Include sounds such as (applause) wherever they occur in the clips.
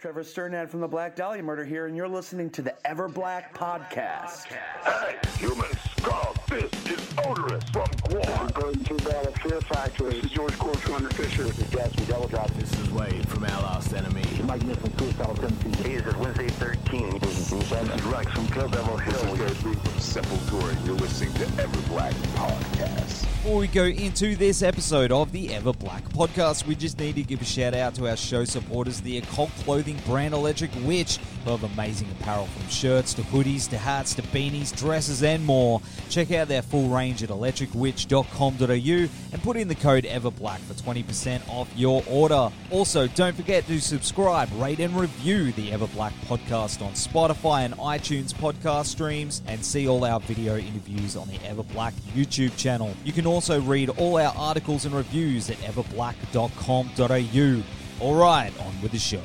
This is Trevor Strnad from the Black Dahlia Murder here, and you're listening to the Ever Black Podcast. Hey, human skull fist is odorous from Guam. Going to the Fear Factory. This is George Corsh from Under Fisher. This is Gas from Devil This is Wade from Our Last Enemy. Mike Nick from Suicidal Tendencies. Hey, this is Wednesday 13. This is Bruce Evans. Rex from Kill Devil Hill. This is from Sepultura, and you're listening to Ever Black Podcast. Before we go into this episode of the Ever Black podcast, we just need to give a shout out to our show supporters, the occult clothing brand Electric Witch, have amazing apparel from shirts to hoodies to hats to beanies, dresses, and more. Check out their full range at electricwitch.com.au and put in the code EverBlack for 20% off your order. Also, don't forget to subscribe, rate, and review the EverBlack podcast on Spotify and iTunes podcast streams and see all our video interviews on the EverBlack YouTube channel. You can also read all our articles and reviews at everblack.com.au. All right, on with the show.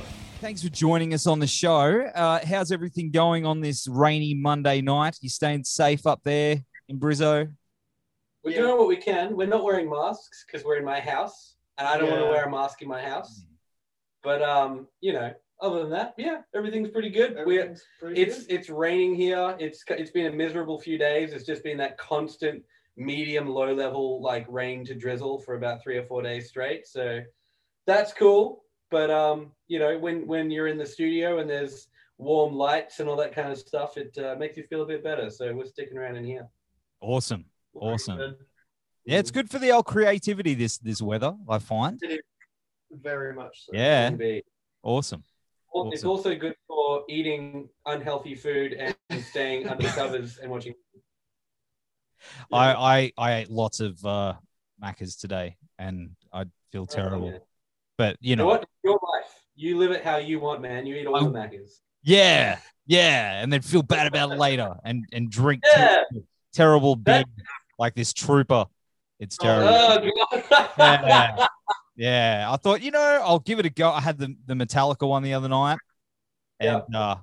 Thanks for joining us on the show. Uh, how's everything going on this rainy Monday night? You staying safe up there in Brizzo? We're doing what we can. We're not wearing masks because we're in my house, and I don't want to wear a mask in my house. But um, you know, other than that, yeah, everything's pretty good. We're Everything's pretty it's good. it's raining here. It's it's been a miserable few days. It's just been that constant medium low level like rain to drizzle for about three or four days straight. So that's cool. But um, you know, when when you're in the studio and there's warm lights and all that kind of stuff, it uh, makes you feel a bit better. So we're sticking around in here. Awesome. Awesome. Yeah, it's good for the old creativity this this weather, I find. Very much so. Yeah. Maybe. Awesome. It's also good for eating unhealthy food and staying under the (laughs) covers and watching. I, I I ate lots of uh Maccas today and I feel terrible. Oh, yeah. But you You know know, what? Your life. You live it how you want, man. You eat all the I'm- Maccas. yeah, yeah, and then feel bad about it later and and drink Yeah. ter- terrible beer like this trooper. It's terrible. Oh, yeah. yeah. I thought, you know, I'll give it a go. I had the, the Metallica one the other night. And uh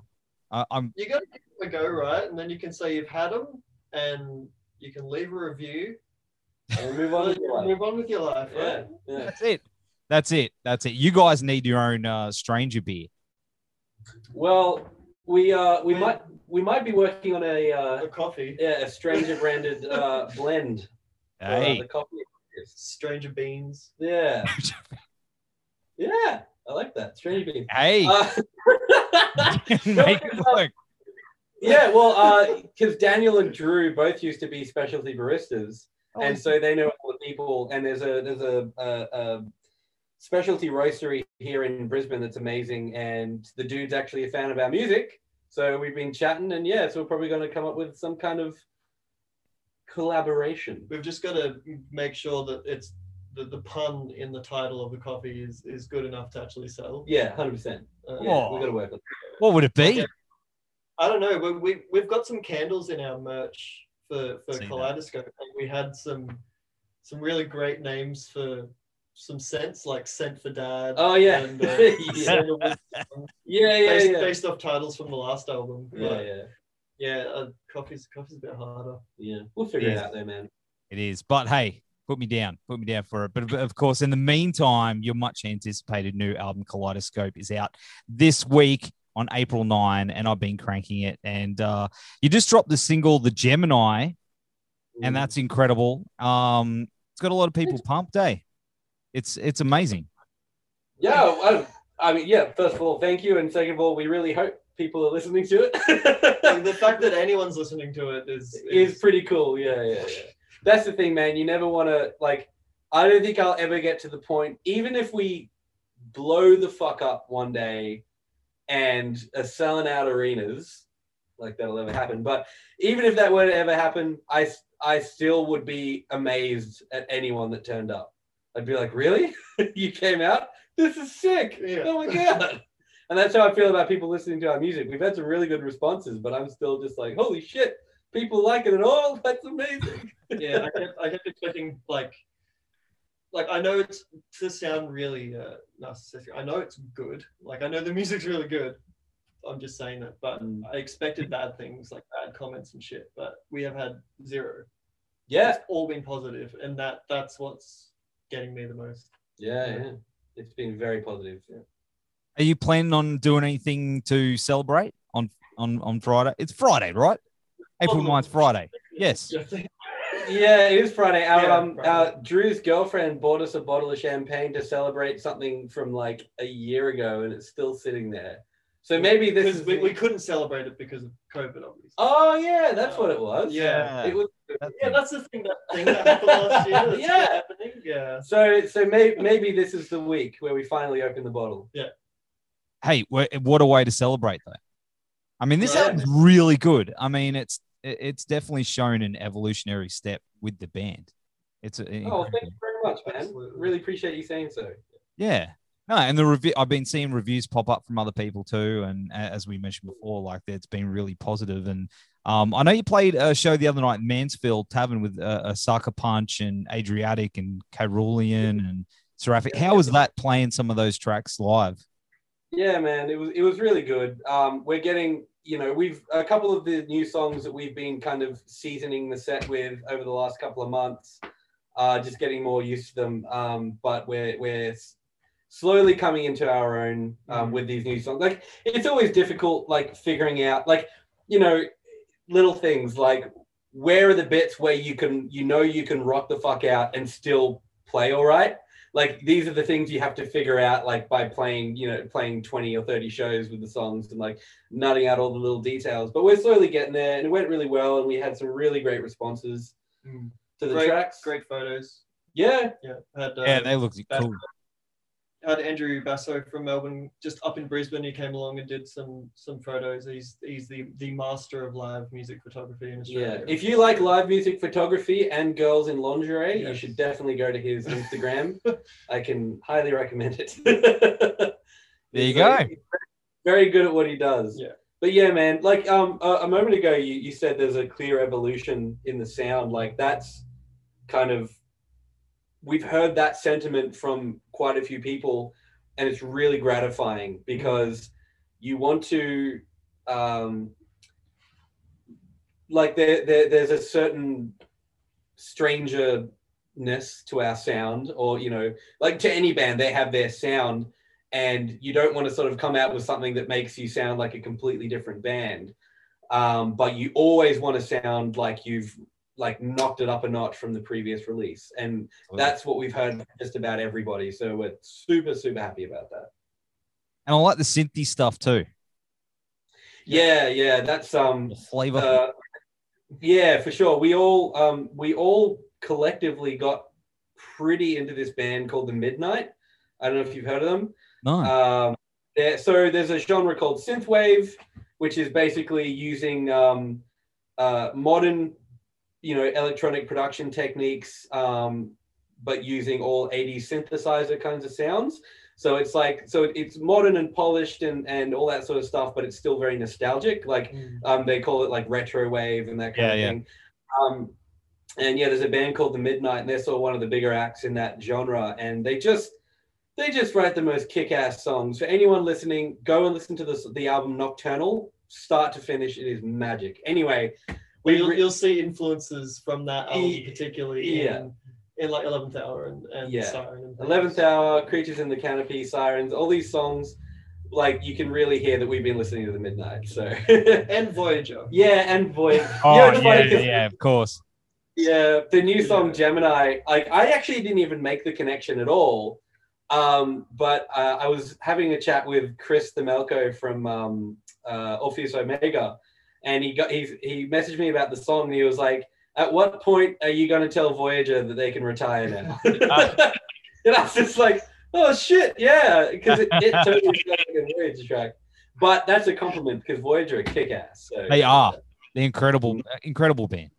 I, I'm You got to give them a go, right? And then you can say you've had them, and you can leave a review. And move on. with your life. Move on with your life, Yeah, right? yeah. that's it. That's it. That's it. You guys need your own uh stranger beer. Well, we uh we might we might be working on a uh A coffee, yeah a stranger branded uh blend for (laughs) uh, Hey. the coffee. stranger beans. Yeah, (laughs) yeah. I like that. Stranger beans. hey. Uh, Make it work. Yeah, well, because Daniel and Drew both used to be specialty baristas, Oh, and so they know all the people. And there's a there's a, a, a specialty roastery here in Brisbane that's amazing, and the dude's actually a fan of our music. So we've been chatting, and yeah, so we're probably going to come up with some kind of collaboration. We've just got to make sure that it's the, the pun in the title of the coffee is is good enough to actually sell. Yeah, hundred percent. Uh, Yeah, Oh. we got to work on. It. What would it be? Okay. I don't know. We, we we've got some candles in our merch for for See. Kaleidoscope. And we had some some really great names for some scents like Scent for Dad. Oh yeah, and, uh, (laughs) yeah, yeah, yeah, based, yeah. based off titles from the last album. yeah, But, yeah, yeah. Uh, coffee's coffee's a bit harder. yeah. We'll figure it Yeah. out there, man. It is. But hey, put me down. Put me down for it. But of- of course, in the meantime, your much anticipated new album, Kaleidoscope, is out this week on April 9, and I've been cranking it. And uh, you just dropped the single, The Gemini, and that's incredible. Um, it's got a lot of people pumped, eh? It's it's amazing. Yeah, I, I mean, yeah. First of all, thank you, and second of all, we really hope people are listening to Like, it. (laughs) the fact that anyone's listening to it is is pretty cool. Yeah, yeah, yeah. That's the thing, man. You never want to like. I don't think I'll ever get to the point, even if we blow the fuck up one day and are selling out arenas, like that'll ever happen. But even if that were to ever happen, I I still would be amazed at anyone that turned up. I'd be like, really? (laughs) you came out? This is sick. Yeah. Oh my god. (laughs) And that's how I feel about people listening to our music. We've had some really good responses, but I'm still just like, holy shit, people like it at all. (laughs) That's amazing. yeah, I kept, I kept expecting like, like I know it's to sound really uh, narcissistic. I know it's good. Like I know the music's really good. I'm just saying that, but Mm. I expected bad things like bad comments and shit. But we have had zero. Yeah, It's all been positive, and that that's what's getting me the most. yeah, yeah. It's been very positive. Yeah. Are you planning on doing anything to celebrate on on on Friday? It's Friday, right? April Probably. 9th, Friday. Yes. (laughs) Yeah, it is Friday. Our, Yeah, um, Friday. our Drew's girlfriend bought us a bottle of champagne to celebrate something from like a year ago, and it's still sitting there. So maybe this is. we, we couldn't celebrate it because of COVID, obviously. Oh yeah, that's what it was. Yeah. It was. Yeah, that's the thing that (laughs) thing that happened last year. that's Yeah. happening. Yeah. So so may, maybe this is the week where we finally open the bottle. Yeah. Hey, what a way to celebrate though. I mean, this Yeah. album's really good. I mean, it's it's definitely shown an evolutionary step with the band. It's a, Oh, incredible. thank you very much, man. Absolutely. Really appreciate you saying so. Yeah. No, and the review I've been seeing reviews pop up from other people too, and as we mentioned before, like it's been really positive. And um, I know you played a show the other night in Mansfield Tavern with uh, a Sucker Punch and Adriatic and Carolean and Seraphic. How was that playing some of those tracks live? Yeah, man, it was it was really good. Um, we're getting, you know, we've a couple of the new songs that we've been kind of seasoning the set with over the last couple of months, uh, just getting more used to them. Um, but we're we're slowly coming into our own um, with these new songs. Like it's always difficult, like figuring out, like you know, little things like where are the bits where you can, you know, you can rock the fuck out and still play all right like these are the things you have to figure out like by playing you know playing 20 or 30 shows with the songs and like nutting out all the little details but we're slowly getting there and it went really well and we had some really great responses Mm. to the Great, tracks great photos. yeah Yeah. Had, uh, Yeah, they looked cool. Had Andrew Basso from Melbourne just up in Brisbane. He came along and did some some photos. He's he's the the master of live music photography in Australia. yeah Australia. if you like live music photography and girls in lingerie you should definitely go to his instagram (laughs) i can highly recommend it (laughs) there you go. very good at what he does Yeah. but yeah man like um a, a moment ago you, you said there's a clear evolution in the sound like that's kind of we've heard that sentiment from quite a few people and it's really gratifying because you want to um like there, there there's a certain strangeness to our sound or you know like to any band they have their sound and you don't want to sort of come out with something that makes you sound like a completely different band. Um, but you always want to sound like you've like knocked it up a notch from the previous release. And that's what we've heard just about everybody. So we're super super happy about that. And I like the synthy stuff too. yeah yeah that's um The flavor. uh, yeah for sure. We all um we all collectively got pretty into this band called the midnight. I don't know if you've heard of them. No. Um, there, so there's a genre called synthwave, which is basically using um, uh, modern, you know, electronic production techniques, um, but using all 80s synthesizer kinds of sounds. So it's like, so it's modern and polished and and all that sort of stuff, but it's still very nostalgic. Like Mm. um, they call it like retro wave and that kind Yeah, of yeah. thing. Um, and yeah, there's a band called the Midnight, and they're sort of one of the bigger acts in that genre, and they just they just write the most kick-ass songs. For anyone listening, go and listen to this, the album Nocturnal, start to finish. It is magic. Anyway, Well, you'll, re- you'll see influences from that album, Ye- particularly yeah. in, in like Eleventh Hour and, and Yeah. Siren. And. Eleventh Hour, Creatures in the Canopy, Sirens, all these songs, like you can really hear that we've been listening to the Midnight. So (laughs) and Voyager. yeah, and Void. oh, (laughs) you know, yeah, funny 'cause- yeah, of course. Yeah, the new song Yeah. Gemini. Like, I actually didn't even make the connection at all. Um, but uh, I was having a chat with Chris Themelco from um, uh, Orpheus Omega, and he got he he messaged me about the song. And he was like, "At what point are you going to tell Voyager that they can retire now?" (laughs) (laughs) and I was just like, "Oh shit, yeah," because it, it totally sounds like a Voyager track. But that's a compliment because Voyager are kick ass. So They are. The incredible, incredible band.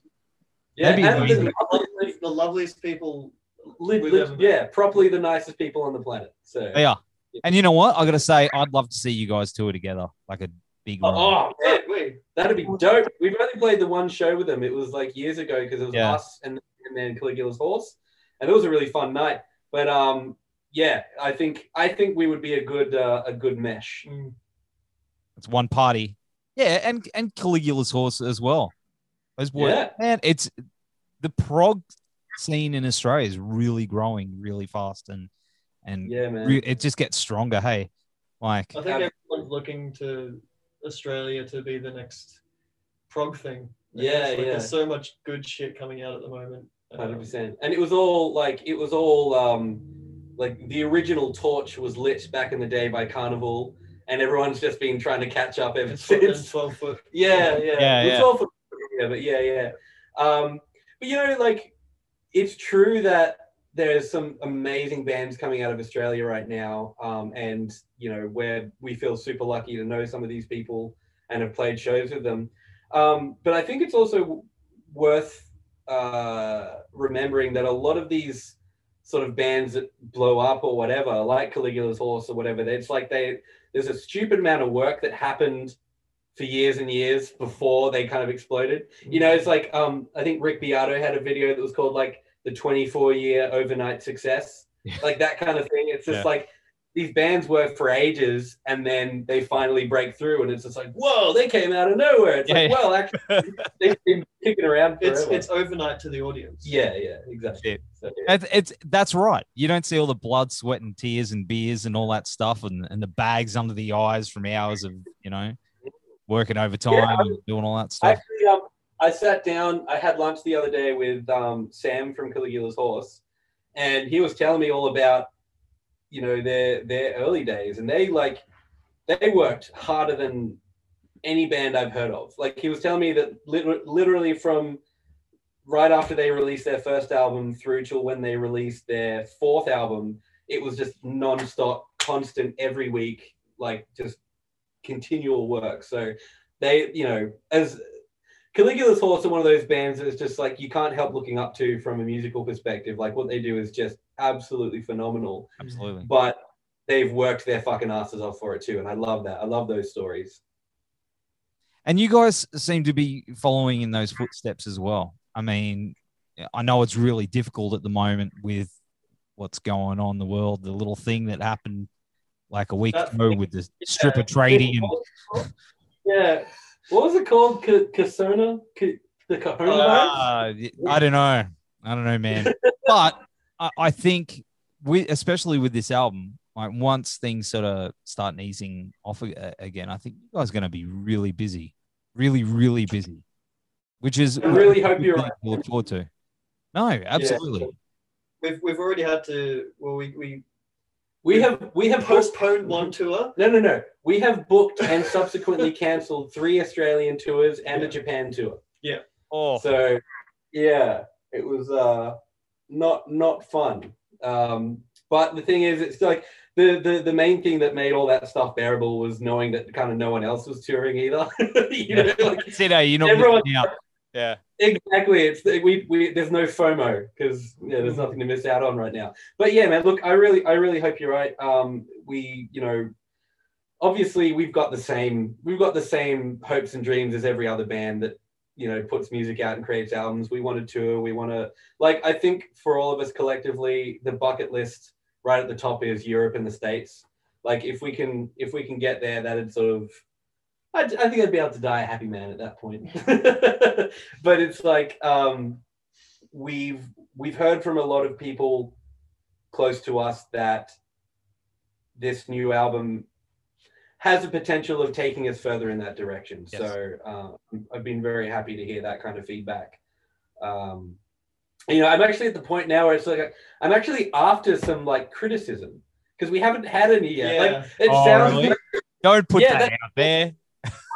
Yeah, Maybe and the- The, the loveliest people. Lit- We've lit- yeah, properly the nicest people on the planet. So They are. And you know what? I got to say, I'd love to see you guys tour together, like a big Oh, oh, man, Wait, that'd be dope. We've only played the one show with them. It was like years ago because it was Yeah. us and, and then Caligula's horse, and it was a really fun night. But um, yeah, I think I think we would be a good uh, a good mesh. mm, It's one party. Yeah, and and Caligula's horse as well. Those boys, Yeah. man, it's the prog scene in Australia is really growing really fast, and and Yeah, man. re- it just gets stronger. Hey, like I think everyone's looking to Australia to be the next prog thing. Yeah, It's like yeah. There's so much good shit coming out at the moment. Um, Hundred percent. And it was all like it was all um like the original torch was lit back in the day by Karnivool, and everyone's just been trying to catch up ever and tw- and since. 12 foot. (laughs) Yeah, yeah, Yeah, It's yeah. all for- yeah, but yeah, yeah. Um, but you know, like it's true that there's some amazing bands coming out of Australia right now, um, and you know where we feel super lucky to know some of these people and have played shows with them. Um, but I think it's also worth uh, remembering that a lot of these sort of bands that blow up or whatever, like Caligula's Horse or whatever, it's like they there's a stupid amount of work that happened for years and years before they kind of exploded. You know, it's like um, I think Rick Beato had a video that was called like the 24 year overnight success, Yeah. like that kind of thing. It's just Yeah. like these bands work for ages and then they finally break through, and it's just like, whoa, they came out of nowhere. It's Yeah, like, yeah. well, actually, (laughs) they've been kicking around forever. It's it's overnight to the audience. yeah, yeah, exactly. Shit. So, yeah. It's, it's that's right. You don't see all the blood, sweat, and tears and beers and all that stuff, and, and the bags under the eyes from hours of you know working overtime Yeah, and doing all that stuff. Actually, um, I sat down. I had lunch the other day with um, Sam from Caligula's Horse, and he was telling me all about, you know, their their early days, and they like they worked harder than any band I've heard of. Like he was telling me that lit- literally from right after they released their first album through till when they released their fourth album, it was just non-stop, constant every week, like just continual work. So they, you know, as Caligula's Horse are one of those bands that's just like you can't help looking up to from a musical perspective. Like what they do is just absolutely phenomenal. Absolutely. But they've worked their fucking asses off for it too, and I love that. I love those stories. And you guys seem to be following in those footsteps as well. I mean, I know it's really difficult at the moment with what's going on in the world. The little thing that happened like a week That ago with the stripper trading and Yeah. What was it called? K- Kasona? K- the Kahuna Uh, I don't know. I don't know, man. (laughs) but I, I think, we, especially with this album, like once things sort of start easing off again, I think you guys are going to be really busy, really, really busy, which is I really hope you're right. to look forward to. No, absolutely. We've we've already had to well we we We have we have postponed one tour. no no no. We have booked and subsequently cancelled three Australian tours and a Japan tour. Yeah. Oh, So yeah, it was uh not not fun. Um but the thing is it's like the, the the main thing that made all that stuff bearable was knowing that kind of no one else was touring either. (laughs) you know, like That's it, eh? You're not everyone- missing out. Yeah. Exactly. It's we we there's no FOMO because yeah, there's nothing to miss out on right now. But yeah, man, look, I really I really hope you're right. Um, we you know, obviously we've got the same we've got the same hopes and dreams as every other band that you know puts music out and creates albums. We want to tour. We want to like I think for all of us collectively, the bucket list right at the top is Europe and the States. Like if we can if we can get there, that'd sort of I, I think I'd be able to die a happy man at that point. (laughs) but it's like um, we've we've heard from a lot of people close to us that this new album has the potential of taking us further in that direction. Yes. So uh, I've been very happy to hear that kind of feedback. Um, you know, I'm actually at the point now where it's like I'm actually after some like criticism because we haven't had any yet. Like it Oh, sounds really? Don't put Yeah, that, that- out there.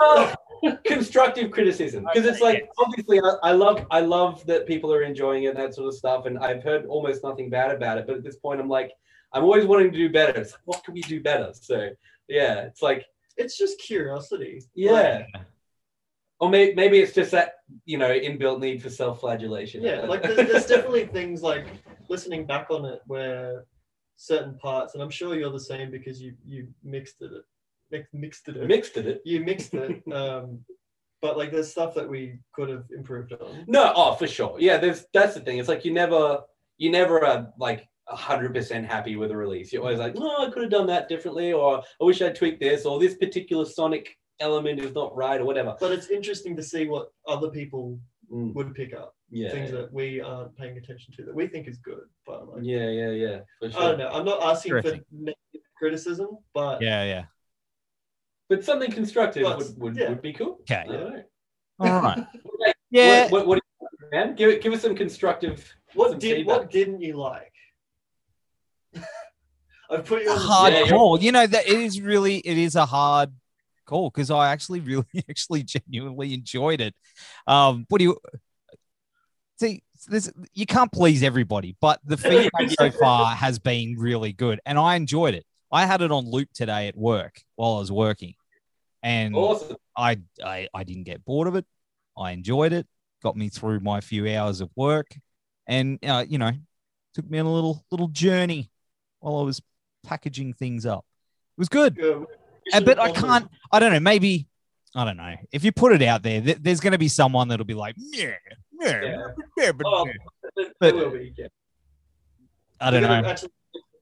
Well, (laughs) constructive criticism because it's like obviously I, I love I love that people are enjoying it that sort of stuff and I've heard almost nothing bad about it but at this point I'm like I'm always wanting to do better. It's like what can we do better? So yeah it's like It's just curiosity. yeah. Or maybe, maybe it's just that you know inbuilt need for self-flagellation. Yeah, like there's, there's definitely things like listening back on it where certain parts, and I'm sure you're the same because you you mixed it, mix, mixed it, Mixed it. you mixed it. um, but like there's stuff that we could have improved on. No, oh for sure. Yeah, there's that's the thing. It's like you never you never are like hundred percent happy with a release. You're always like, no, I could have done that differently, or I wish I'd tweaked this, or this particular sonic element is not right, or whatever. But it's interesting to see what other people Mm, would pick up, yeah, things that we aren't paying attention to that we think is good. But like, yeah, yeah, yeah. For I don't know. I'm not asking for criticism, but Yeah, yeah. But something constructive But, would, would, yeah. would be cool. Okay. All right. (laughs) What- Yeah. What, what, do you think, man? Give it, give us some constructive. what some did feedback. what didn't you like? (laughs) I've put you on the hard Yeah, call. You know that it is really it is a hard call because I actually really (laughs) actually genuinely enjoyed it. Um, what do you see? This you can't please everybody, but the feedback so far has been really good, and I enjoyed it. I had it on loop today at work while I was working, and Awesome. I, I I didn't get bored of it. I enjoyed it. Got me through my few hours of work, and uh, you know, took me on a little little journey while I was packaging things up. It was good. We Uh, but I can't. I don't know. Maybe I don't know. If you put it out there, th- there's going to be someone that'll be like, yeah, yeah, Yeah. yeah, but Oh, but- be, yeah. I don't know. Actually,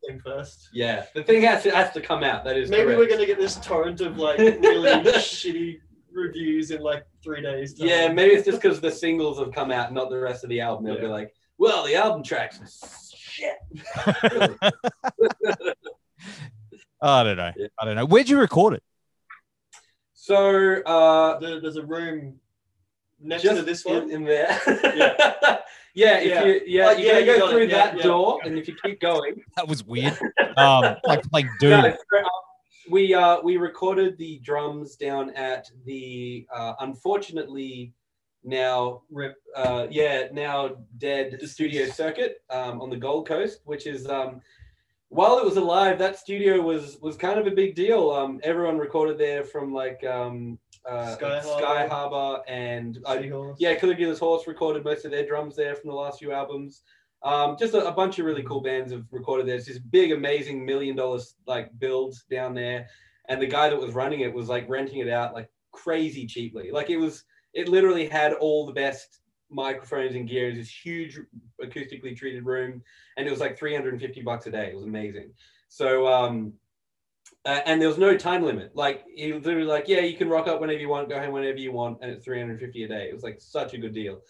thing first. Yeah, the thing has to, has to come out. That is Maybe correct. we're gonna get this torrent of like really (laughs) shitty reviews in like three days. time. Yeah, maybe it's just because the singles have come out, not the rest of the album. They'll be like, well, the album tracks are shit. (laughs) (laughs) I don't know. Yeah. I don't know. Where'd you record it? so, uh, There- there's a room next just to this in, one. in there. Yeah. Yeah, if Yeah. you yeah, Oh, you yeah, gotta you go got it. through Yeah, that yeah. door, and if you keep going, That was weird. (laughs) Um, like playing Doom. No, uh, we uh we recorded the drums down at the uh, unfortunately now Rip. uh, yeah, now dead the studio circuit um, on the Gold Coast, which is um, while it was alive, that studio was was kind of a big deal. Um, everyone recorded there from like um, uh, Sky Sky, Harbor. Harbor and uh, yeah, Caligula's Horse recorded most of their drums there from the last few albums. Um, just a, a bunch of really cool bands have recorded there. It's this big, amazing million dollars like builds down there, and the guy that was running it was like renting it out like crazy cheaply. Like it was, it literally had all the best microphones and gear. It was this huge acoustically treated room, and it was like 350 bucks a day. It was amazing. So, um, uh, and there was no time limit. Like he was literally like, yeah, you can rock up whenever you want, go home whenever you want, and it's 350 a day. It was like such a good deal.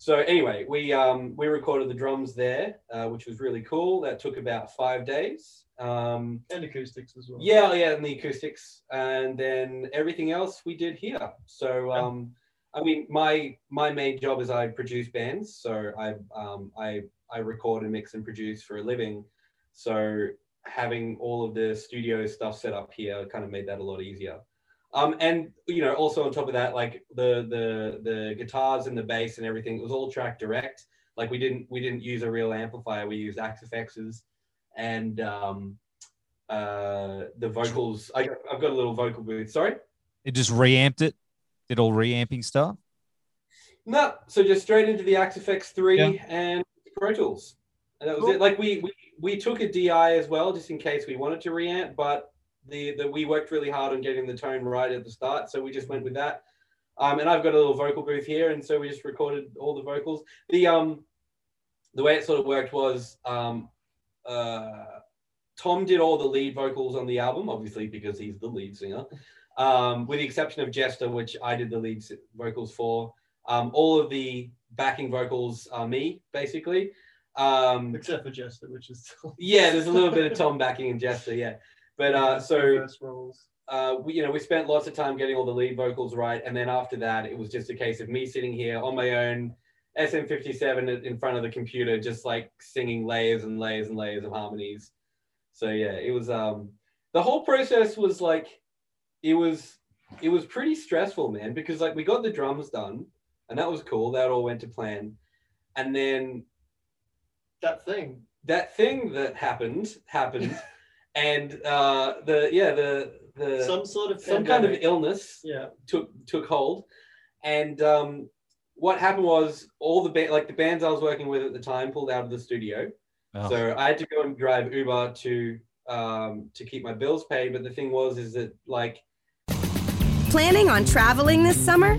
So anyway, we um, we recorded the drums there, uh, which was really cool. That took about five days. Um, And acoustics as well. yeah, yeah, and the acoustics, and then everything else we did here. So, um, I mean, my my main job is I produce bands. So I um, I I record and mix and produce for a living. So having all of the studio stuff set up here kind of made that a lot easier. Um, and you know, also on top of that, like the the the guitars and the bass and everything, it was all track direct. Like we didn't we didn't use a real amplifier. We used Axe-Fx's and um, uh, the vocals. I, I've got a little vocal booth. Sorry. It just reamped it. Did all reamping stuff. No, so just straight into the Axifx three Yeah. and Pro Tools, and that was it. Like we, we we took a DI as well, just in case we wanted to reamp, but the the we worked really hard on getting the tone right at the start, so we just went with that. Um, and I've got a little vocal booth here, and so we just recorded all the vocals. The um, the way it sort of worked was um, uh, Tom did all the lead vocals on the album, obviously because he's the lead singer. Um, with the exception of Jester, which I did the lead vocals for. Um, all of the backing vocals are me, basically. Um, Except for Jester, which is (laughs) yeah, there's a little bit of Tom backing and Jester, yeah. But uh, so uh, we, you know, we spent lots of time getting all the lead vocals right, and then after that, it was just a case of me sitting here on my own, SM57 in front of the computer, just like singing layers and layers and layers of harmonies. So yeah, it was um, the whole process was like, it was it was pretty stressful, man, because like we got the drums done, and that was cool. That all went to plan, and then That thing. that thing that happened happened, (laughs) and uh, the yeah the the Some sort of some kind of illness Yeah. took took hold, and um, what happened was all the ba- like the bands I was working with at the time pulled out of the studio, Oh. So I had to go and drive Uber to um, to keep my bills paid. But the thing was, is that like Planning on traveling this summer?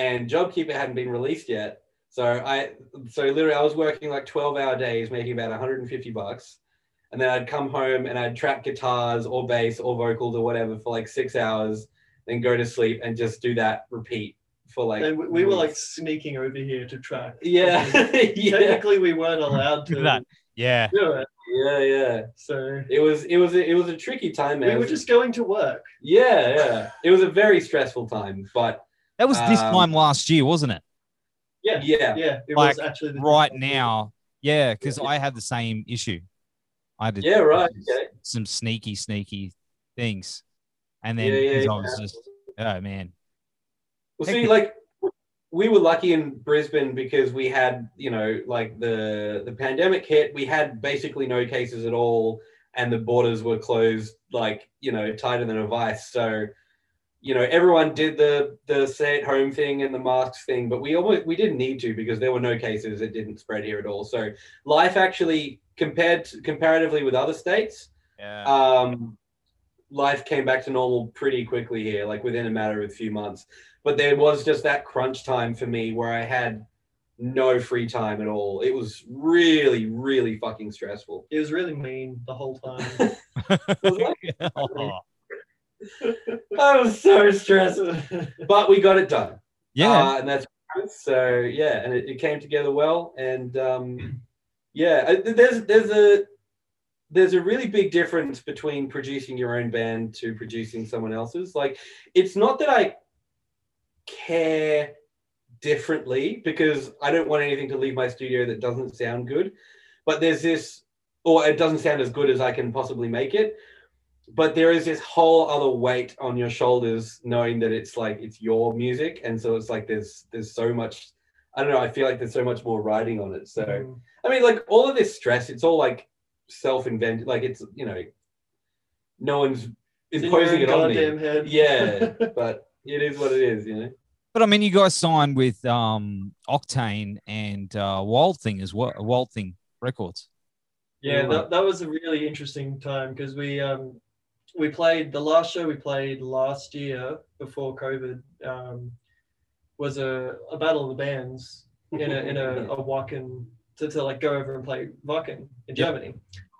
and JobKeeper hadn't been released yet. So I, so literally, I was working like twelve hour days, making about 150 bucks, and then I'd come home and I'd track guitars or bass or vocals or whatever for like six hours, then go to sleep and just do that repeat for like. And we, we were like sneaking over here to track. yeah, (laughs) (laughs) yeah, Technically, we weren't allowed to Look at that. Yeah. do it. yeah, yeah. So It was, it was, it was a tricky time, man. we were just going to work. yeah, yeah. It was a very stressful time, but That was this Um, time last year, wasn't it? Yeah. yeah, Yeah. It Like, was actually the Right now. Yeah, because I had the same issue. I did yeah, right. Okay. some sneaky, sneaky things. And then Yeah, yeah, 'cause I yeah. was just, oh man. Well, see, like we were lucky in Brisbane because we had, you know, like the the pandemic hit. We had basically no cases at all, and the borders were closed, like you know, tighter than a vice. So, you know, everyone did the the stay at home thing and the masks thing, but we almost we didn't need to because there were no cases. It didn't spread here at all. So, life actually compared to, comparatively with other states, Yeah. um, life came back to normal pretty quickly here, like within a matter of a few months. But there was just that crunch time for me where I had no free time at all. It was really, really fucking stressful. It was really mean the whole time. (laughs) (laughs) Oh, (laughs) (laughs) I was so stressed, but we got it done. yeah. Uh, and that's so yeah, and it, it came together well. And um, yeah, there's there's a there's a really big difference between producing your own band to producing someone else's. Like, it's not that I care differently because I don't want anything to leave my studio that doesn't sound good. But there's this, or it doesn't sound as good as I can possibly make it. But there is this whole other weight on your shoulders knowing that it's like it's your music. And so it's like there's there's so much I don't know, I feel like there's so much more riding on it. So Mm. I mean like all of this stress, it's all like self-invented, like it's you know, no one's It's in your imposing it on me. head. Yeah, but it is what it is, you know. But I mean, you guys signed with um, Octane and uh, Wild Thing as well. Wild Thing Records. Yeah, Yeah. that, that was a really interesting time because we um we played the last show we played last year before COVID um, was a, a battle of the bands in a in a, (laughs) a Wacken to, to like go over and play Wacken in Yep. Germany.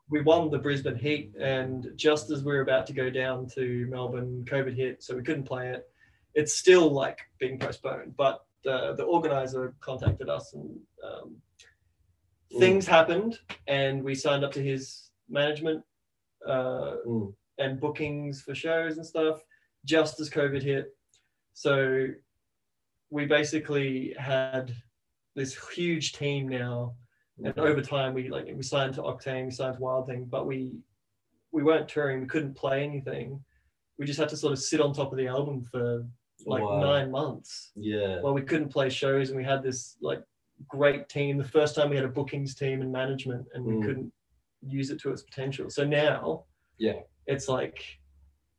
We won the Brisbane Heat, and just as we were about to go down to Melbourne, COVID hit, so we couldn't play it. It's still like being postponed, but the the organizer contacted us and um, things happened, and we signed up to his management uh, Mm. And bookings for shows and stuff just as COVID hit. So we basically had this huge team now, and over time we like we signed to Octane, we signed to Wild Thing, but we we weren't touring, we couldn't play anything. We just had to sort of sit on top of the album for like Wow. nine months. Yeah. Well, we couldn't play shows, and we had this like great team. The first time we had a bookings team and management, and we Mm. couldn't use it to its potential. So now, Yeah. It's like,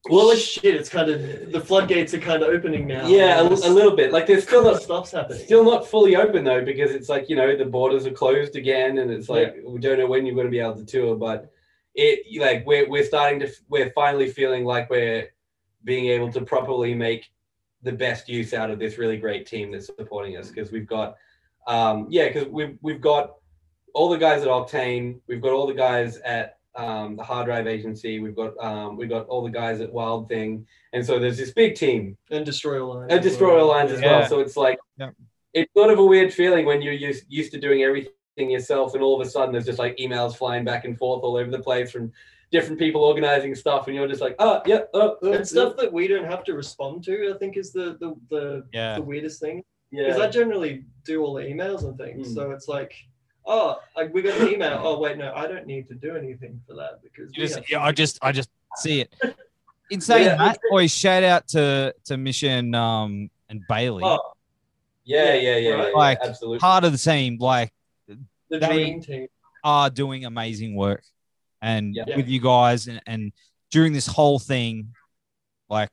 Well, it's- shit. It's kind of the floodgates are kind of opening now. Yeah, a, a little bit. Like there's still not stuff's happening. still not fully open though because it's like you know the borders are closed again and it's like we don't know when you're going to be able to tour but it like we're, we're starting to we're finally feeling like we're being able to properly make the best use out of this really great team that's supporting us because we've got um yeah because we've we've got all the guys at octane we've got all the guys at um, the hard drive agency we've got um, we've got all the guys at wild thing and so there's this big team and destroy lines. and as destroy well. lines as Yeah. well. So it's like Yep. it's sort of a weird feeling when you're used, used to doing everything yourself, and all of a sudden there's just like emails flying back and forth all over the place from different people organizing stuff, and you're just like, oh yeah, oh, oh, and stuff that we don't have to respond to. I think is the the the, Yeah. the weirdest thing yeah, because I generally do all the emails and things. Mm. So it's like oh, like we got an email. Oh wait, no, I don't need to do anything for that because just, have yeah, I just, I just see it. (laughs) In saying Yeah. that, boys, shout out to to Mission and um and Bailey, Oh, yeah, yeah, yeah, right. yeah, Like, absolutely. part of the team, like the they- dream team. are doing amazing work, and Yeah. with you guys, and, and during this whole thing, like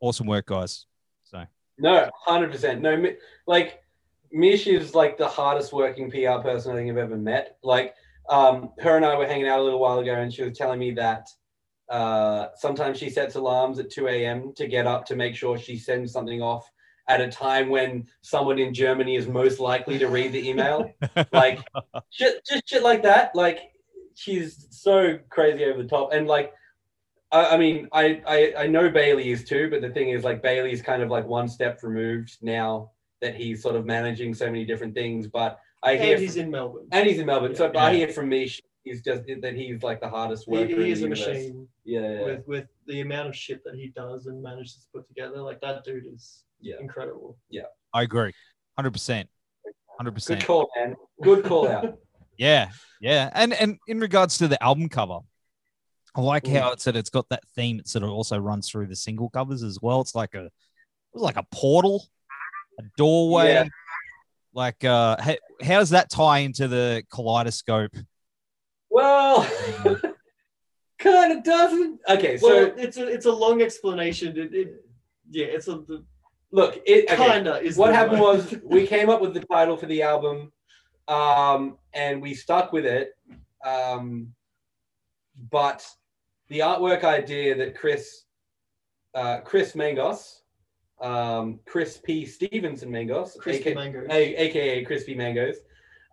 awesome work, guys. So No, hundred percent. No, like Mish is like the hardest working PR person I think I've ever met. Like, um, her and I were hanging out a little while ago, and she was telling me that uh, sometimes she sets alarms at two a.m. to get up to make sure she sends something off at a time when someone in Germany is most likely to read the email. (laughs) like shit, just shit like that. Like she's so crazy over the top, and like I, I mean, I, I I know Bailey is too, but the thing is, like Bailey's kind of like one step removed now that he's sort of managing so many different things. But I hear he's from- in Melbourne. and he's in Melbourne, so but I hear from me he's just that he's like the hardest worker. he in is the a universe. machine Yeah, yeah, yeah. with with the amount of shit that he does and manages to put together. Like that dude is Yeah. incredible. Yeah. I agree, hundred percent, hundred percent. Good percent. call, man. Good call out. (laughs) Yeah, yeah, and and in regards to the album cover, I like mm. how it's that it's got that theme. It sort of also runs through the single covers as well. It's like a, it was like a portal, a doorway. Yeah. Like, uh, how, how does that tie into the kaleidoscope? Well, (laughs) kind of doesn't. Okay, so well, it's a it's a long explanation. It, it yeah, it's a the, look, it okay. kinda is what happened word. was (laughs) we came up with the title for the album um, and we stuck with it um, but the artwork idea that chris uh, chris mangos um, chris p. Stevenson mangos Crispy aka, Mangoes. A- aka crispy mangoes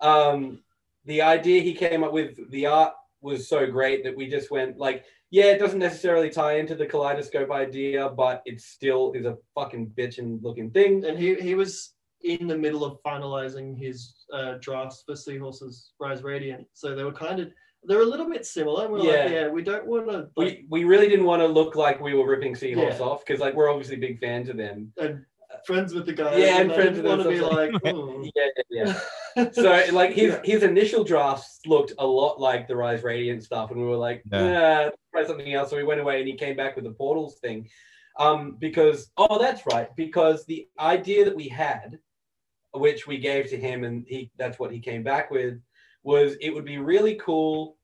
um, the idea he came up with the art was so great that we just went like yeah, it doesn't necessarily tie into the kaleidoscope idea, but it still is a fucking bitchin' looking thing. and he he was in the middle of finalizing his uh, drafts for Seahorses Rise Radiant, so they were kind of they're a little bit similar. We're Yeah. like, yeah, we don't want to like, We, we really didn't want to look like we were ripping Seahorse Yeah. off because like we're obviously big fans of them. and friends with the guy. Yeah, and I friends with want to them, be like, oh. (laughs) Yeah, yeah, yeah. (laughs) so like his Yeah. his initial drafts looked a lot like the Rise Radiant stuff, and we were like, Yeah. nah, try something else. So we went away, and he came back with the portals thing, um, because oh, that's right, because the idea that we had, which we gave to him, and he that's what he came back with, was it would be really cool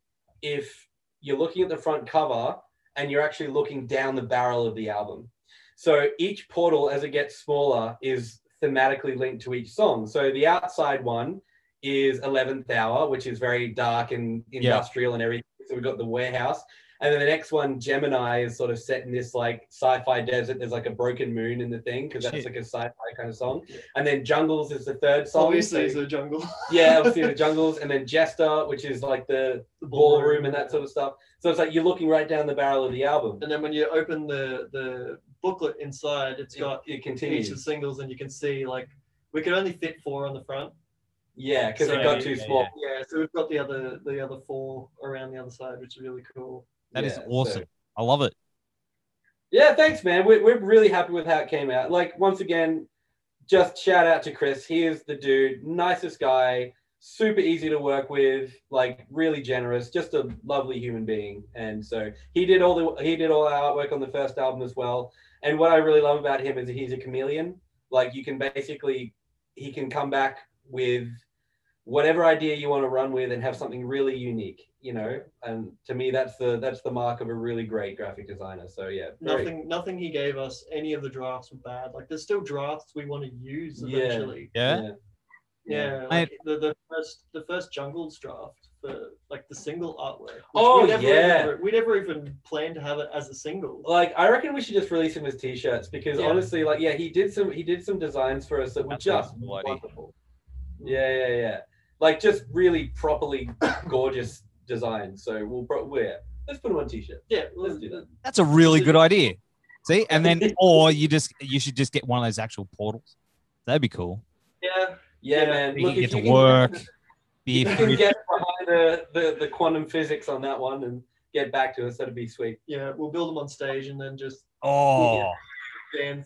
if you're looking at the front cover and you're actually looking down the barrel of the album. So each portal, as it gets smaller, is thematically linked to each song. So the outside one is 11th Hour, which is very dark and industrial and everything. So we've got the warehouse. And then the next one, Gemini, is sort of set in this like sci-fi desert. There's like a broken moon in the thing because that's Shit. like a sci-fi kind of song. And then Jungles is the third song. Obviously, So- it's a jungle. (laughs) yeah, obviously the (laughs) Jungles, and then Jester, which is like the The ballroom and that sort of stuff. So it's like you're looking right down the barrel of the album. And then when you open the the booklet inside, it's got it each continues. of the singles, and you can see like we could only fit four on the front. Yeah, because So, it got too yeah, small. Yeah, so we've got the other the other four around the other side, which is really cool. That is Yeah, so- awesome. I love it. Yeah, thanks, man. We're, we're really happy with how it came out. Like, once again, just shout out to Chris. He is the dude, nicest guy, super easy to work with, like really generous, just a lovely human being. And so he did all the he did all our artwork on the first album as well. And what I really love about him is he's a chameleon. Like you can basically he can come back with whatever idea you want to run with and have something really unique, you know. And to me, that's the that's the mark of a really great graphic designer. So yeah, very- Nothing nothing he gave us, any of the drafts were bad. Like there's still drafts we want to use Yeah. eventually. Yeah. Yeah, I- the, the first the first Jungles draft for like the single artwork. Oh, we never, yeah. even- we never even planned to have it as a single. like I reckon we should just release him as t-shirts because Yeah. honestly, like yeah, he did some he did some designs for us that were That's just a cool idea. wonderful. Yeah, yeah, yeah. Like just really properly gorgeous design. So we'll pro- yeah, let's put him on t-shirt. Yeah, Let's do that. That's a really good idea. See, and then (laughs) or you just you should just get one of those actual portals. That'd be cool. Yeah, Yeah, Yeah, man. You Look, can get you to can- work. Be (laughs) If you can get behind the, the the quantum physics on that one and get back to us, that'd be sweet. yeah, we'll build them on stage and then just oh, band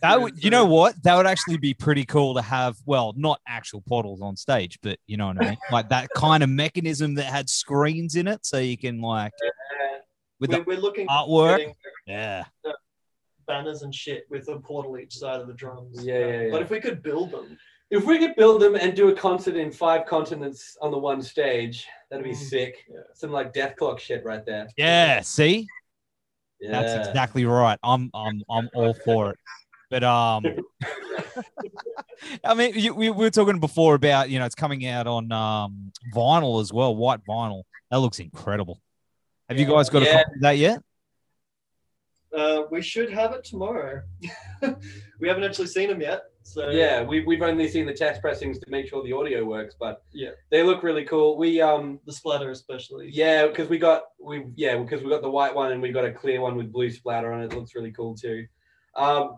That through would, you know what? That would actually be pretty cool to have. Well, not actual portals on stage, but you know what I mean. (laughs) Like that kind of mechanism that had screens in it, so you can like with we're, the we're looking artwork. getting yeah. banners and shit with a portal each side of the drums. Yeah, yeah, yeah. But if we could build them, If we could build them and do a concert in five continents on the one stage, that'd be Mm. sick. Yeah. Some like Dethklok shit right there. Yeah, see, Yeah. that's exactly right. I'm I'm I'm all for it. But um, (laughs) I mean, you, we, we were talking before about you know it's coming out on um vinyl as well, white vinyl. That looks incredible. Have you guys got a copy of that yet? uh, we should have it tomorrow. (laughs) we haven't actually seen them yet. So Yeah, we, we've only seen the test pressings to make sure the audio works, but Yeah. they look really cool. We um the splatter especially. yeah, because we got we yeah because we got the white one and we got a clear one with blue splatter on it. It looks really cool too. Um,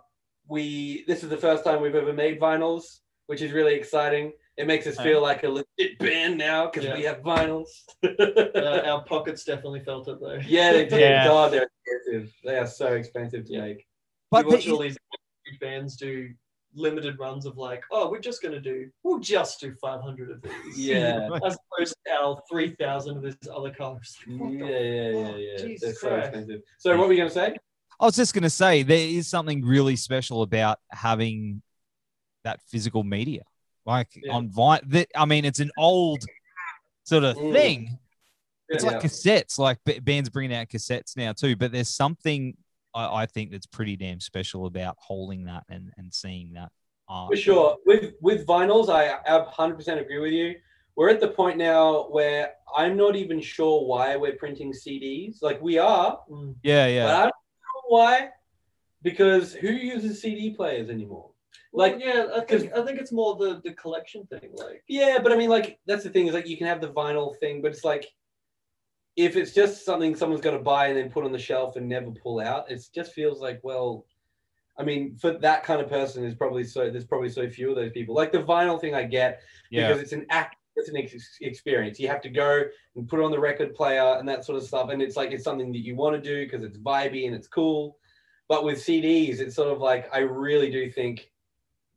we this is the first time we've ever made vinyls, which is really exciting. It makes us feel like a legit band now because Yeah. we have vinyls. Uh, (laughs) our pockets definitely felt it though. yeah, they did. Yeah. God, they're expensive. They are so expensive to Yeah. make. But we watch the- all these bands do limited runs of like, oh, we're just gonna do, we'll just do 500 of these. Yeah. (laughs) As opposed to our 3,000 of this other colors. (laughs) Yeah, yeah, yeah, yeah. Jesus They're so Christ. expensive. So, what were you gonna say? I was just going to say there is something really special about having that physical media, like Yeah. on Vine. That, I mean, it's an old sort of Mm. thing. It's Yeah. like cassettes, like b- bands bringing out cassettes now too. But there's something I, I think that's pretty damn special about holding that and, and seeing that. art. For sure. With with vinyls, I I 100% agree with you. We're at the point now where I'm not even sure why we're printing CDs. Like we are, Mm. Yeah, but yeah. I don't know why. Because who uses CD players anymore? Like, Like, yeah, I think I think it's more the the collection thing. Like, yeah, but I mean, like that's the thing is like you can have the vinyl thing, but it's like if it's just something someone's got to buy and then put on the shelf and never pull out, it just feels like well. I mean, for that kind of person, is probably so. There's probably so few of those people. Like the vinyl thing, I get, Yeah. because it's an act it's an ex- experience you have to go and put on the record player and that sort of stuff and it's like it's something that you want to do because it's vibey and it's cool but with cds it's sort of like i really do think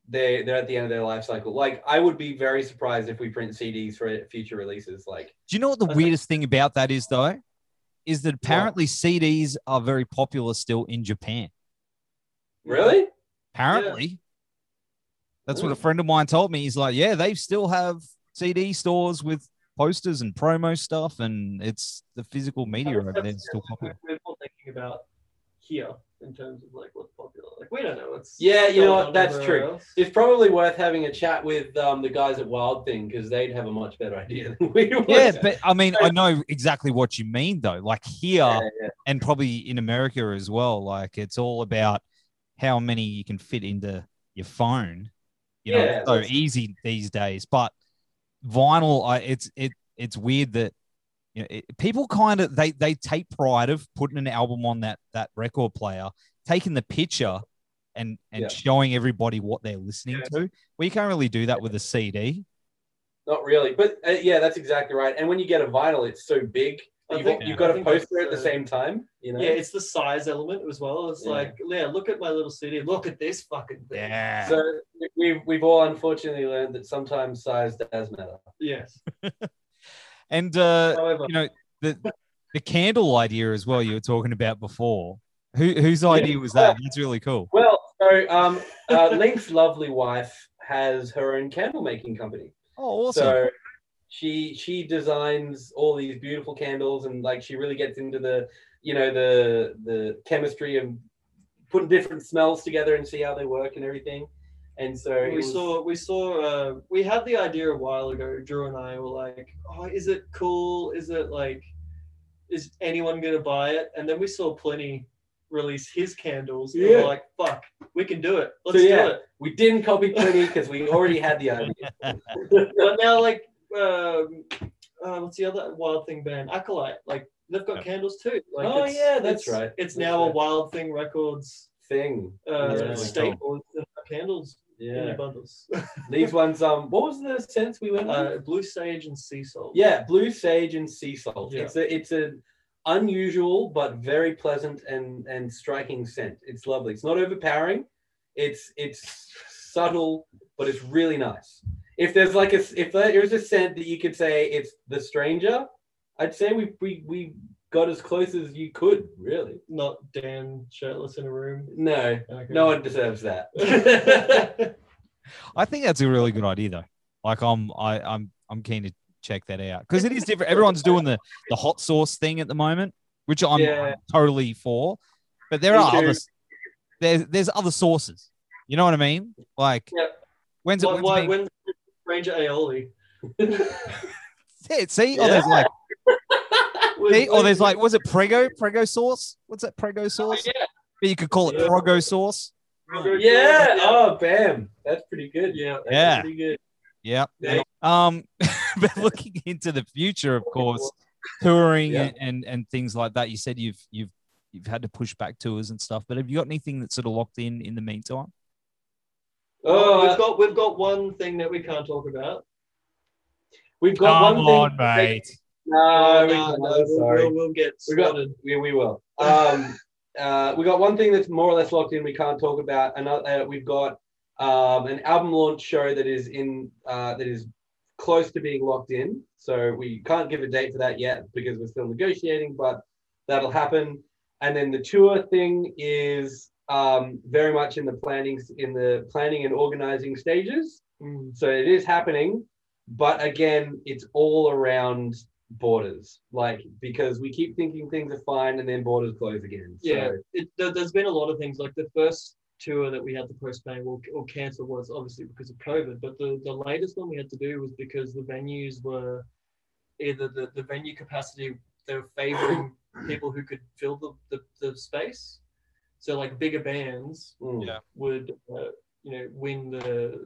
they they're at the end of their life cycle like i would be very surprised if we print cds for future releases like Do you know what the weirdest thing about that is though? Is that apparently CDs are very popular still in Japan. really Apparently. That's what a friend of mine told me. He's like, yeah, they still have CD stores with posters and promo stuff, and it's the physical media over there still popular. We're more thinking about here in terms of like what's popular. Like, we don't know what's. Yeah, you know what? That's true. else. it's probably worth having a chat with um, the guys at wild thing because they'd have a much better idea than we would Yeah, but I mean, I (laughs) know exactly what you mean though. Like here yeah, yeah. and probably in America as well, like it's all about how many you can fit into your phone. You know, Yeah, so easy these days. But vinyl, I it's it it's weird that you know it, people kind of they they take pride of putting an album on that that record player, taking the picture and and Yeah. showing everybody what they're listening Yeah. to. Well, you can't really do that with a CD. Not really, but uh, yeah, that's exactly right. And when you get a vinyl, it's so big. You've, think- you've got a poster at the uh, same time. You know. Yeah, it's the size element as well. It's Yeah. like, yeah, look at my little CD. Look at this fucking thing. Yeah. So we've we've all unfortunately learned that sometimes size does matter. Yes. (laughs) and uh you know the the candle idea as well you were talking about before. Who whose idea was that? That's really cool. Well, so um, uh, Link's lovely wife has her own candle making company. oh awesome. So she she designs all these beautiful candles and like she really gets into the you know the the chemistry of putting different smells together and see how they work and everything. And so we was- saw we saw uh, we had the idea a while ago. Drew and I were like, "Oh, is it cool? Is it like, is anyone gonna buy it?" And then we saw Plini release his candles. and we Yeah. we're like, "Fuck, we can do it. Let's yeah. do it." we didn't copy Plini because we already had the idea. (laughs) But now, like, um, uh, what's the other Wild Thing band? Acolyte. Like, they've got candles too. Like, Oh, yeah, that's it's- right. It's That's now a. Wild Thing Records Thing. uh, Yeah. staple. to Candles in Yeah. bundles. (laughs) These ones, um, what was the sense we went with? uh, Blue Sage and Sea Salt. Yeah, blue sage and sea salt. Yeah. It's a it's an unusual but very pleasant and and striking scent. It's lovely. It's not overpowering. It's it's subtle, but it's really nice. If there's like a if there is a scent that you could say it's the stranger, I'd say we we we got as close as you could. Really, Not Dan shirtless in a room. no, Okay. no one deserves that. (laughs) I think that's a really good idea though. Like I'm I, I'm I'm keen to check that out because it is different. Everyone's doing the the hot sauce thing at the moment, which I'm Yeah. totally for. But there Me are too. other there's there's other sources. You know what I mean? Like Yep. when's it Why, when's why, it being- when Ranger Aioli? (laughs) Oh, yeah, see? Or there's like see? or there's like was it Prego? Prego sauce? What's that Prego sauce? yeah. But you could call it Yeah. Prego sauce. yeah. Oh, bam. That's pretty good. Yeah. That's Yeah. Pretty good. Yeah. Yeah. Um, (laughs) but looking into the future, of course, touring Yeah. and, and and things like that. You said you've you've you've had to push back tours and stuff. But have you got anything that's sort of locked in in the meantime? Oh, we've got we've got one thing that we can't talk about. we've got Come one thing. on, mate. No, we, no, no, sorry. we'll, we'll get We got- We, we will. (laughs) Um, uh, we got one thing that's more or less locked in. We can't talk about. Another, uh, we've got um, an album launch show that is in uh, that is close to being locked in. So we can't give a date for that yet because we're still negotiating, but that'll happen. And then the tour thing is um, very much in the planning in the planning and organizing stages. Mm. So it is happening, but again, it's all around borders. Like because we keep thinking things are fine and then borders close again. So, Yeah, it, there, there's been a lot of things. Like the first tour that we had to postpone or, or cancel was obviously because of COVID. But the, the latest one we had to do was because the venues were either the, the venue capacity, they were favoring (coughs) people who could fill the, the, the space. So like bigger bands mm, Yeah. would, uh, you know, win the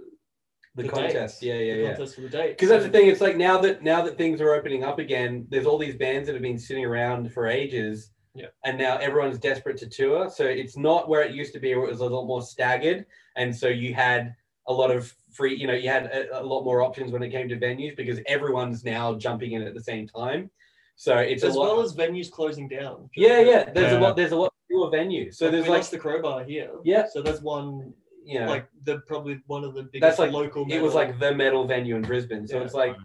the, the contest. dates, Yeah, yeah, the yeah. contest for the date. Because that's the thing. It's like now that now that things are opening up again, there's all these bands that have been sitting around for ages. Yeah. And now everyone's desperate to tour. So it's not where it used to be, where it was a lot more staggered. And so you had a lot of free, you know, you had a, a lot more options when it came to venues because everyone's now jumping in at the same time. So it's as a lot. well as venues closing down. yeah, yeah. There's Yeah. a lot. There's a lot fewer venues. So Like, there's we like, lost the crowbar here. Yeah. So there's one, you know, like the probably one of the biggest that's like local. It was like the metal venue in Brisbane. So Yeah. it's like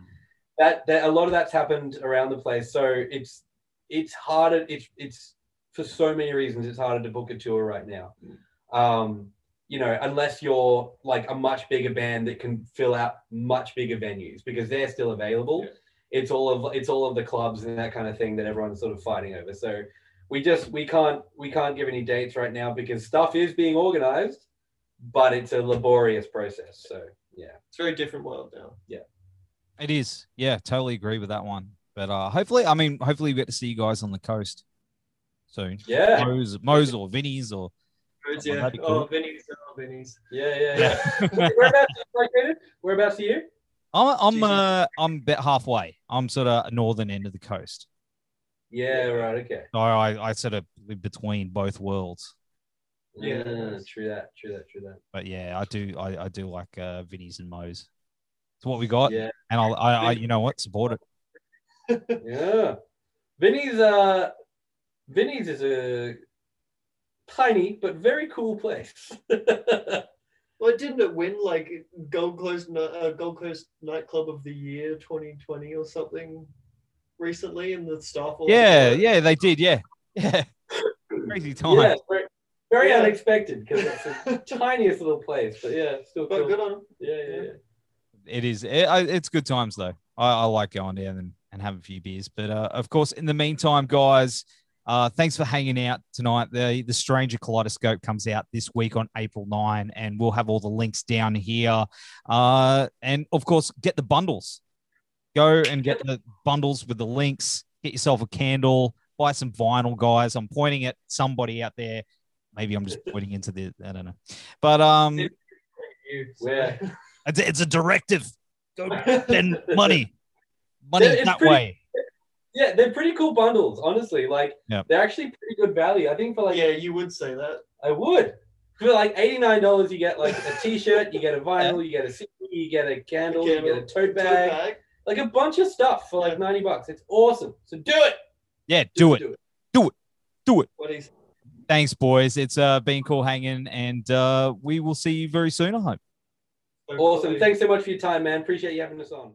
that, that. A lot of that's happened around the place. So it's it's harder. It's it's for so many reasons. It's harder to book a tour right now. Um, you know, unless you're like a much bigger band that can fill out much bigger venues because they're still available. Yeah. It's all of it's all of the clubs and that kind of thing that everyone's sort of fighting over. So we just we can't we can't give any dates right now because stuff is being organized, but it's a laborious process. So yeah. it's a very different world now. Yeah, it is. Yeah, totally agree with that one. But uh hopefully, I mean, hopefully we get to see you guys on the coast soon. Yeah. Mo's, Mo's or Vinny's or Roads, Oh, yeah. that'd Oh. Vinny's. Oh, Vinny's. Yeah, yeah, yeah. (laughs) Whereabouts are you located? Whereabouts are you? I'm I'm uh I'm about halfway. I'm sort of northern end of the coast. Yeah, right, okay. So I, I sort of live between both worlds. Yeah. Ah, true that, true that, true that. But yeah, I do I, I do like uh Vinny's and Mo's. It's what we got. Yeah, And I'll I, I you know what, support it. (laughs) yeah. Vinny's uh Vinny's is a tiny but very cool place. (laughs) Well, didn't it win like Gold Coast Ni- uh, Gold Coast Nightclub of the Year 2020 or something recently in the staff? Award? Yeah, yeah, they did, yeah. (laughs) Yeah. Crazy time. yeah, very, very Yeah. unexpected because it's the (laughs) tiniest little place, but yeah, still But cool. good on him. Yeah, yeah, yeah. it is it, it's good times though i, I like going down and, and having a few beers but uh, of course in the meantime guys uh, thanks for hanging out tonight the the stranger kaleidoscope comes out this week on april 9 and we'll have all the links down here uh, and of course get the bundles go and get the bundles with the links get yourself a candle buy some vinyl guys i'm pointing at somebody out there maybe i'm just pointing into the i don't know but um You, Yeah. (laughs) it's, it's a directive. Go spend (laughs) money, money It's that pretty- way. Yeah, they're pretty cool bundles, honestly. Like Yep. they're actually pretty good value. I think for like yeah, you would say that. I would. For like $89, you get like a (laughs) t-shirt, you get a vinyl, you get a CD, you get a candle, you get a tote Tote bag, bag. like a bunch of stuff for like 90 bucks. It's awesome. So do it. Yeah, do it. do it. Do it. What is? Thanks, boys. It's uh, been cool hanging, and uh, we will see you very soon. I hope. Awesome. Thanks so much for your time, man. Appreciate you having us on.